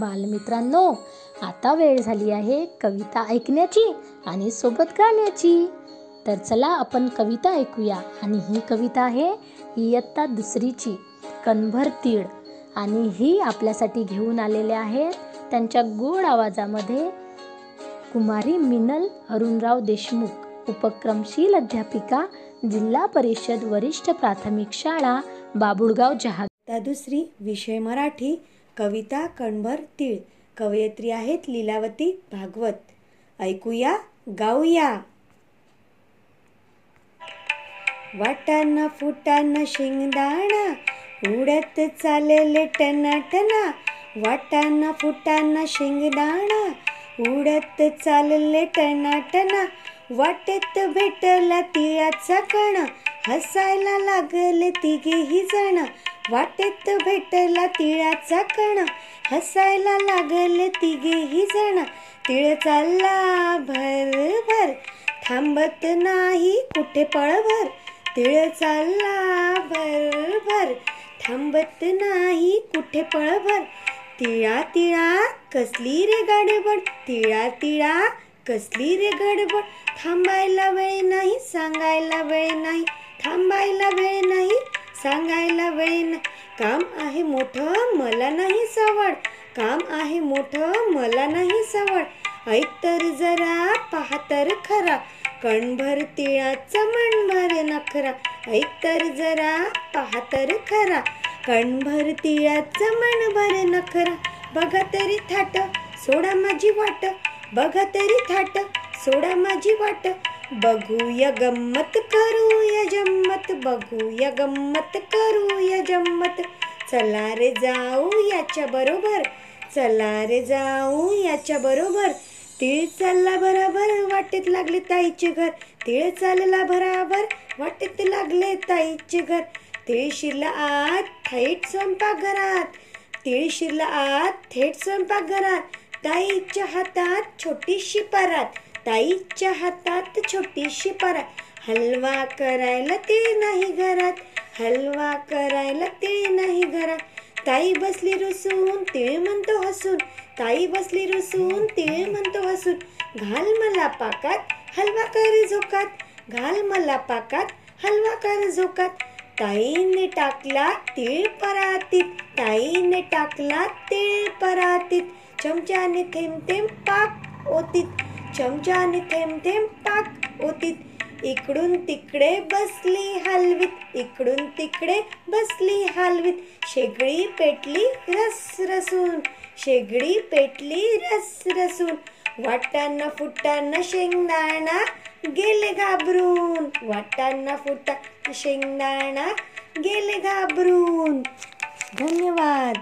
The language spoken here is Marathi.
बालमित्रांनो आता वेळ झाली आहे कविता ऐकण्याची आणि सोबत गाण्याची. तर चला आपण कविता ऐकूया आणि ही कविता आहे इयत्ता दुसरीची कणभर तीळ. आणि ही आपल्यासाठी घेऊन आलेले आहेत त्यांच्या गोड आवाजामध्ये कुमारी मिनल अरुणराव देशमुख उपक्रमशील अध्यापिका जिल्हा परिषद वरिष्ठ प्राथमिक शाळा बाबुळगाव जहाज दुसरी विषय मराठी कविता कणभर तीळ. कवयित्री आहेत लीलावती भागवत. ऐकूया गाऊया. वाटाना फुटाना शेंगदाणा. उडत चालले टनाटना. टना वाटाना फुटाना शेंगदाणा. उडत चालले टनाटना. वाटेत भेटला तिळाचा कण. हसायला लागले तिघेही जण. वाटेत भेटला तिळाचा कण. हसायला लागले तिघेही जण. तिळ चालला भर भर थांबत नाही कुठे पळभर. तिळ चालला भर भर थांबत नाही कुठे पळभर. तिळा तिळा कसली रे गडबड. तिळा तिळा कसली रे गडबड. थांबायला वेळ नाही सांगायला वेळ नाही. थांबायला वेळ नाही. सांगायला वेळ काम आहे मोठं मला नाही सवड. काम आहे मोठं मला नाही सवड. ऐक तर जरा पहा तर खरा. कणभर तिळाचा मनभर नखरा. ऐक तर जरा पहा तर खरा. कणभर तिळाचा मनभर नखरा. बघा तरी थाट सोडा माझी वाट. बघा तरी थाट सोडा माझी वाट. बघूया गंमत करूया जम्मत बघूया गंमत करूया जम्मत. चला रे जाऊ याच्या बरोबर चला रे जाऊ याच्या बरोबर. तिळ चालला बरोबर वाटेत लागले ताईचे घर. तिळ चालला बराबर वाटेत लागले ताईचे घर. तिळ शिरला आत थेट स्वयंपाकघरात. तिळ शिरला आत थेट स्वयंपाकघरात. ताईच्या हातात छोटीशी परात. ताईच्या हातात छोटीशी परा हलवा करायला ते नाही घरात हलवा करायला ते नाही घरात. ताई बसली रुसून तिळ म्हणतो हसून ताई बसली रुसून तिळ म्हणतो हसून घाल मला पाकात हलवा कर झोकात घाल मला पाकात हलवा कर झोकात. ताईने टाकला तीळ परातीत ताईने टाकला तीळ परातीत चमच्याने थेंब थेंब पाक ओतीत. चमच्याने थेंब थेंब पाक ओतीत इकडून तिकडे बसली हलवीत. इकडून तिकडे बसली हलवीत. शेगडी पेटली रस रसून शेगडी पेटली रस रसून वाटाना फुटताना शेंगदाणा गेले घाबरून. वाटाना फुटा शेंगदाणा गेले घाबरून. धन्यवाद.